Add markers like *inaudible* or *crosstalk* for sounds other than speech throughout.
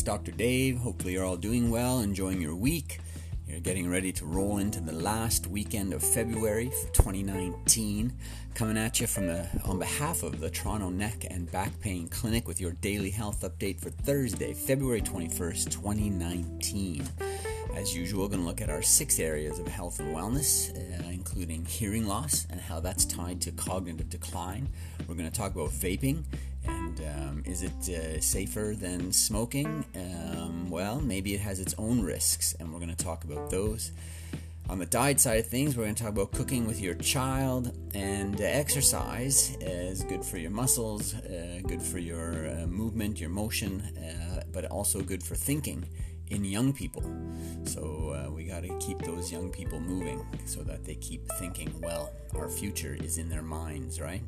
it's Dr. Dave. Hopefully, you're all doing well, enjoying your week. You're getting ready to roll into the last weekend of February 2019. Coming at you from the on behalf of the Toronto Neck and Back Pain Clinic with your daily health update for Thursday, February 21st, 2019. As usual, going to look at our six areas of health and wellness, uh, including hearing loss and how that's tied to cognitive decline. We're going to talk about vaping and um, is it uh, safer than smoking? Um, well, maybe it has its own risks, and we're going to talk about those. On the diet side of things, we're going to talk about cooking with your child, and uh, exercise is good for your muscles, uh, good for your uh, movement, your motion, uh, but also good for thinking in young people. So uh, we got to keep those young people moving so that they keep thinking well. Our future is in their minds, right?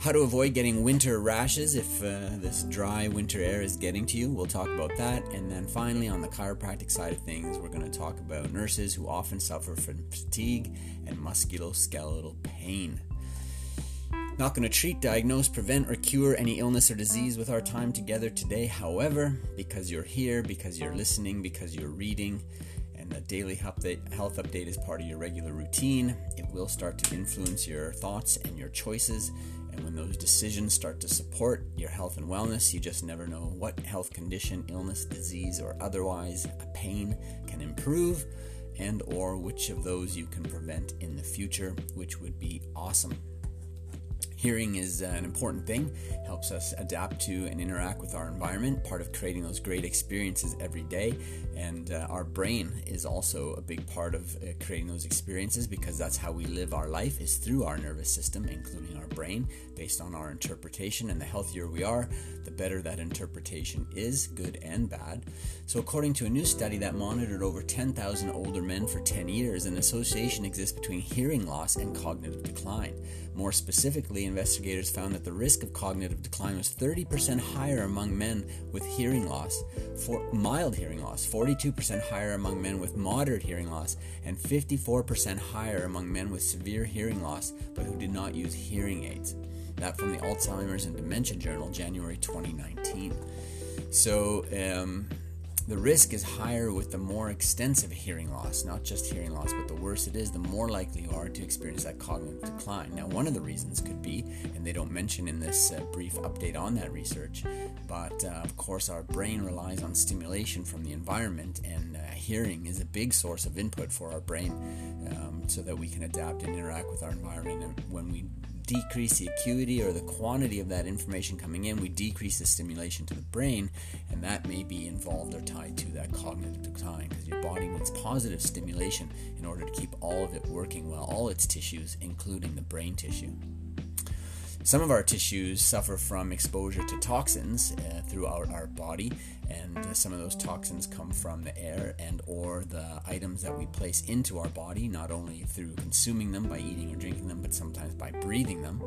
How to avoid getting winter rashes if uh, this dry winter air is getting to you. We'll talk about that. And then finally, on the chiropractic side of things, we're going to talk about nurses who often suffer from fatigue and musculoskeletal pain. Not going to treat, diagnose, prevent, or cure any illness or disease with our time together today. However, because you're here, because you're listening, because you're reading, and the daily health update is part of your regular routine, it will start to influence your thoughts and your choices and when those decisions start to support your health and wellness, you just never know what health condition, illness, disease, or otherwise a pain can improve and or which of those you can prevent in the future, which would be awesome. Hearing is an important thing, helps us adapt to and interact with our environment, part of creating those great experiences every day. And uh, our brain is also a big part of uh, creating those experiences because that's how we live our life is through our nervous system, including our brain, based on our interpretation. And the healthier we are, the better that interpretation is, good and bad. So, according to a new study that monitored over 10,000 older men for 10 years, an association exists between hearing loss and cognitive decline. More specifically, investigators found that the risk of cognitive decline was 30% higher among men with hearing loss, for mild hearing loss, 42% higher among men with moderate hearing loss, and 54% higher among men with severe hearing loss but who did not use hearing aids. That from the Alzheimer's and Dementia Journal, January 2019. So, um, the risk is higher with the more extensive hearing loss, not just hearing loss, but the worse it is, the more likely you are to experience that cognitive decline. Now, one of the reasons could be, and they don't mention in this uh, brief update on that research, but uh, of course, our brain relies on stimulation from the environment, and uh, hearing is a big source of input for our brain um, so that we can adapt and interact with our environment. And when we decrease the acuity or the quantity of that information coming in, we decrease the stimulation to the brain, and that may be involved or tied to that cognitive decline because your body needs positive stimulation in order to keep all of it working well, all its tissues, including the brain tissue. Some of our tissues suffer from exposure to toxins uh, throughout our body, and uh, some of those toxins come from the air and or the items that we place into our body, not only through consuming them by eating or drinking them, but sometimes by breathing them.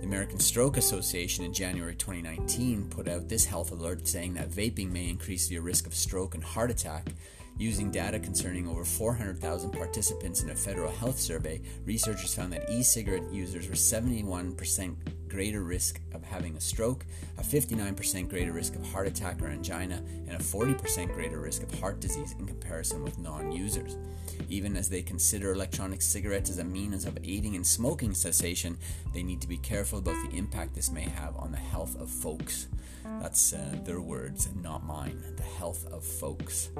The American Stroke Association in January 2019 put out this health alert saying that vaping may increase your risk of stroke and heart attack. Using data concerning over 400,000 participants in a federal health survey, researchers found that e cigarette users were 71% greater risk of having a stroke, a 59% greater risk of heart attack or angina, and a 40% greater risk of heart disease in comparison with non users. Even as they consider electronic cigarettes as a means of aiding in smoking cessation, they need to be careful about the impact this may have on the health of folks. That's uh, their words, not mine. The health of folks.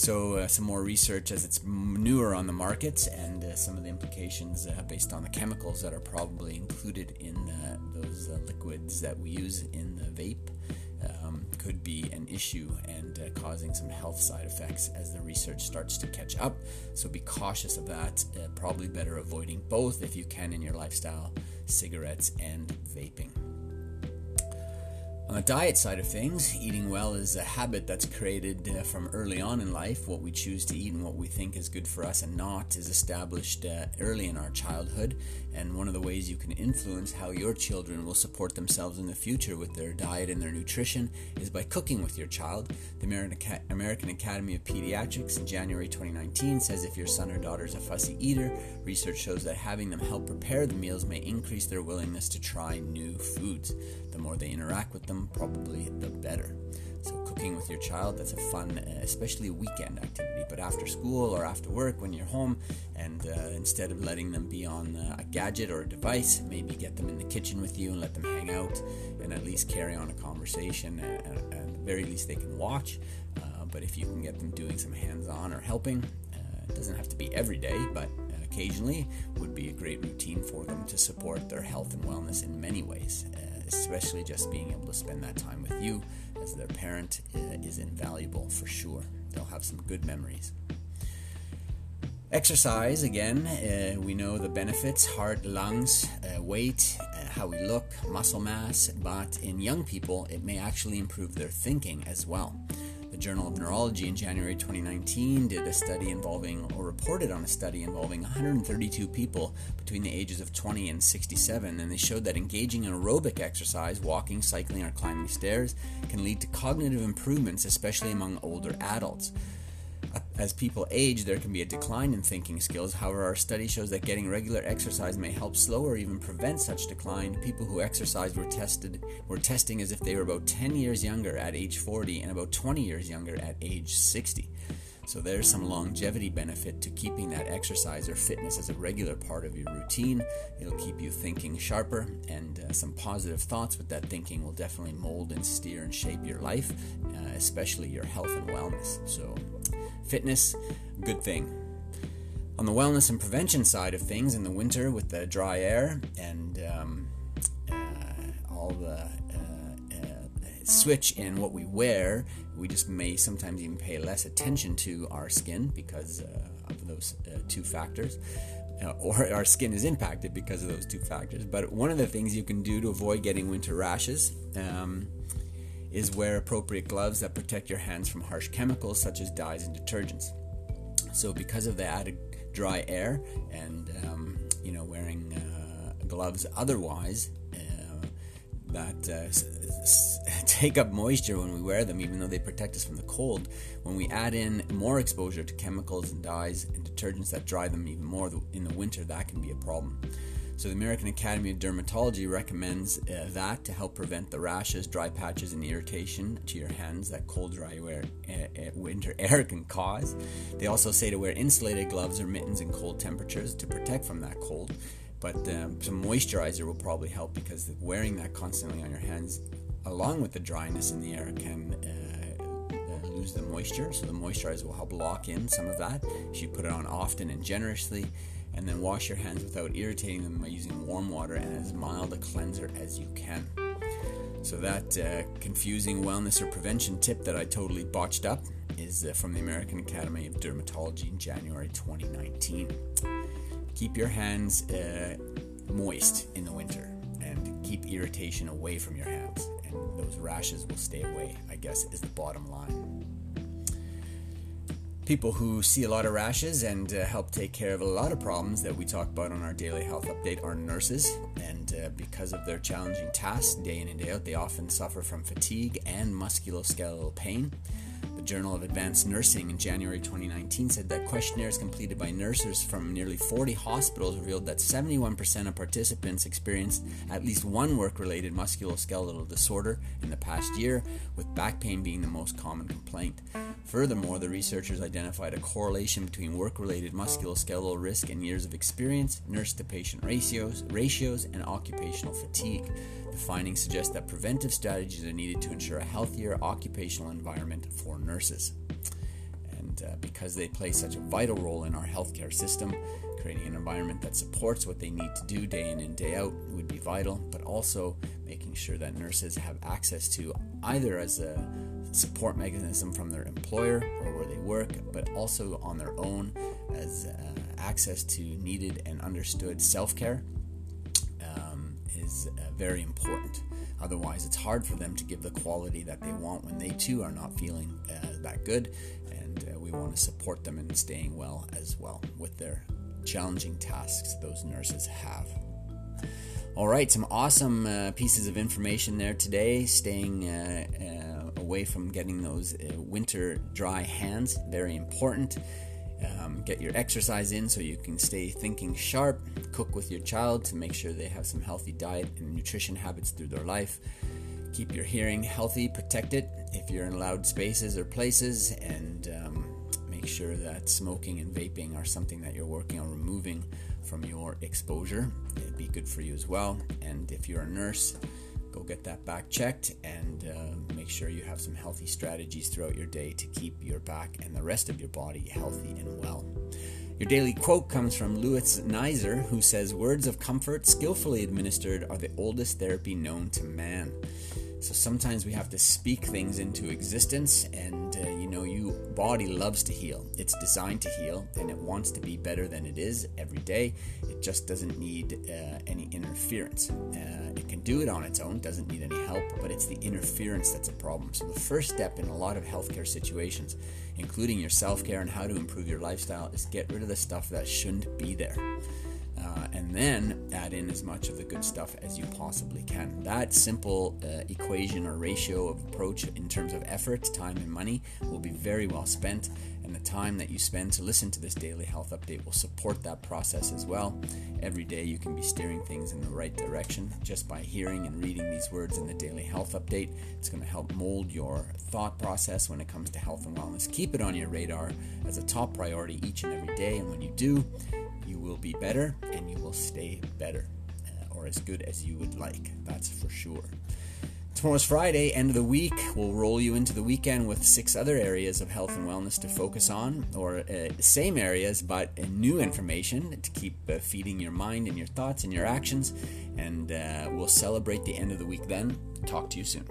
So, uh, some more research as it's newer on the market and uh, some of the implications uh, based on the chemicals that are probably included in uh, those uh, liquids that we use in the vape um, could be an issue and uh, causing some health side effects as the research starts to catch up. So, be cautious of that. probably better avoiding both if you can in your lifestyle cigarettes and vaping. On the diet side of things, eating well is a habit that's created uh, from early on in life. What we choose to eat and what we think is good for us and not is established uh, early in our childhood. And one of the ways you can influence how your children will support themselves in the future with their diet and their nutrition is by cooking with your child. The American Academy of Pediatrics in January 2019 says if your son or daughter is a fussy eater, research shows that having them help prepare the meals may increase their willingness to try new foods. More they interact with them, probably the better. So, cooking with your child, that's a fun, uh, especially weekend activity. But after school or after work, when you're home, and uh, instead of letting them be on uh, a gadget or a device, maybe get them in the kitchen with you and let them hang out and at least carry on a conversation. And, at the very least, they can watch. Uh, but if you can get them doing some hands on or helping, uh, it doesn't have to be every day, but occasionally would be a great routine for them to support their health and wellness in many ways, uh, especially just being able to spend that time with you as their parent uh, is invaluable for sure. They'll have some good memories. Exercise, again, uh, we know the benefits heart, lungs, uh, weight, uh, how we look, muscle mass, but in young people, it may actually improve their thinking as well. Journal of Neurology in January 2019 did a study involving, or reported on a study involving 132 people between the ages of 20 and 67, and they showed that engaging in aerobic exercise, walking, cycling, or climbing stairs, can lead to cognitive improvements, especially among older adults. As people age, there can be a decline in thinking skills. However, our study shows that getting regular exercise may help slow or even prevent such decline. People who exercised were tested were testing as if they were about 10 years younger at age 40 and about 20 years younger at age 60. So there's some longevity benefit to keeping that exercise or fitness as a regular part of your routine. It'll keep you thinking sharper, and uh, some positive thoughts with that thinking will definitely mold and steer and shape your life, uh, especially your health and wellness. So fitness, good thing. On the wellness and prevention side of things, in the winter with the dry air and um, uh, all the uh, uh, switch in what we wear, we just may sometimes even pay less attention to our skin because uh, of those uh, two factors. Uh, or our skin is impacted because of those two factors. But one of the things you can do to avoid getting winter rashes um, is wear appropriate gloves that protect your hands from harsh chemicals such as dyes and detergents. So, because of the added dry air and um, you know wearing uh, gloves otherwise uh, that uh, s- s- *laughs* take up moisture when we wear them, even though they protect us from the cold, when we add in more exposure to chemicals and dyes and detergents that dry them even more in the winter, that can be a problem. So, the American Academy of Dermatology recommends uh, that to help prevent the rashes, dry patches, and irritation to your hands that cold, dry air, uh, uh, winter *laughs* air can cause. They also say to wear insulated gloves or mittens in cold temperatures to protect from that cold. But um, some moisturizer will probably help because wearing that constantly on your hands, along with the dryness in the air, can uh, uh, lose the moisture. So, the moisturizer will help lock in some of that. You should put it on often and generously and then wash your hands without irritating them by using warm water and as mild a cleanser as you can. So, that uh, confusing wellness or prevention tip that I totally botched up is uh, from the American Academy of Dermatology in January 2019. Keep your hands uh, moist in the winter and keep irritation away from your hands, and those rashes will stay away, I guess, is the bottom line people who see a lot of rashes and uh, help take care of a lot of problems that we talk about on our daily health update are nurses. And uh, because of their challenging tasks day in and day out, they often suffer from fatigue and musculoskeletal pain. The Journal of Advanced Nursing in January 2019 said that questionnaires completed by nurses from nearly 40 hospitals revealed that 71% of participants experienced at least one work related musculoskeletal disorder in the past year, with back pain being the most common complaint. Furthermore, the researchers identified a correlation between work related musculoskeletal risk and years of experience, nurse to patient ratios, ratios, and occupational fatigue. The findings suggest that preventive strategies are needed to ensure a healthier occupational environment for nurses. And uh, because they play such a vital role in our healthcare system, creating an environment that supports what they need to do day in and day out would be vital, but also making sure that nurses have access to either as a support mechanism from their employer or where they work, but also on their own as uh, access to needed and understood self care is uh, very important. Otherwise, it's hard for them to give the quality that they want when they too are not feeling uh, that good. And uh, we want to support them in staying well as well with their challenging tasks those nurses have. All right, some awesome uh, pieces of information there today. Staying uh, uh, away from getting those winter dry hands, very important. Um, get your exercise in so you can stay thinking sharp. Cook with your child to make sure they have some healthy diet and nutrition habits through their life. keep your hearing healthy, protect it if you're in loud spaces or places, and um, make sure that smoking and vaping are something that you're working on removing from your exposure. It'd be good for you as well. And if you're a nurse, go get that back checked and uh, make sure you have some healthy strategies throughout your day to keep your back and the rest of your body healthy and well. Your daily quote comes from Louis Nizer, who says, Words of comfort, skillfully administered, are the oldest therapy known to man. So sometimes we have to speak things into existence, and uh, you know, your body loves to heal. It's designed to heal, and it wants to be better than it is every day. It just doesn't need uh, any interference. Uh, it can do it on its own, doesn't need any help, but it's the interference that's a problem. So the first step in a lot of healthcare situations, including your self-care and how to improve your lifestyle, is get rid of the stuff that shouldn't be there uh, and then add in as much of the good stuff as you possibly can. That simple uh, equation or ratio of approach in terms of effort, time, and money will be very well spent, and the time that you spend to listen to this daily health update will support that process as well. Every day you can be steering things in the right direction just by hearing and reading these words in the daily health update. It's going to help mold your thought process when it comes to health and wellness. Keep it on your radar as a top priority each and every day, and when you do, you will be better and you will stay better uh, or as good as you would like. That's for sure. Tomorrow's Friday, end of the week. We'll roll you into the weekend with six other areas of health and wellness to focus on, or uh, same areas but uh, new information to keep uh, feeding your mind and your thoughts and your actions. And uh, we'll celebrate the end of the week then. Talk to you soon.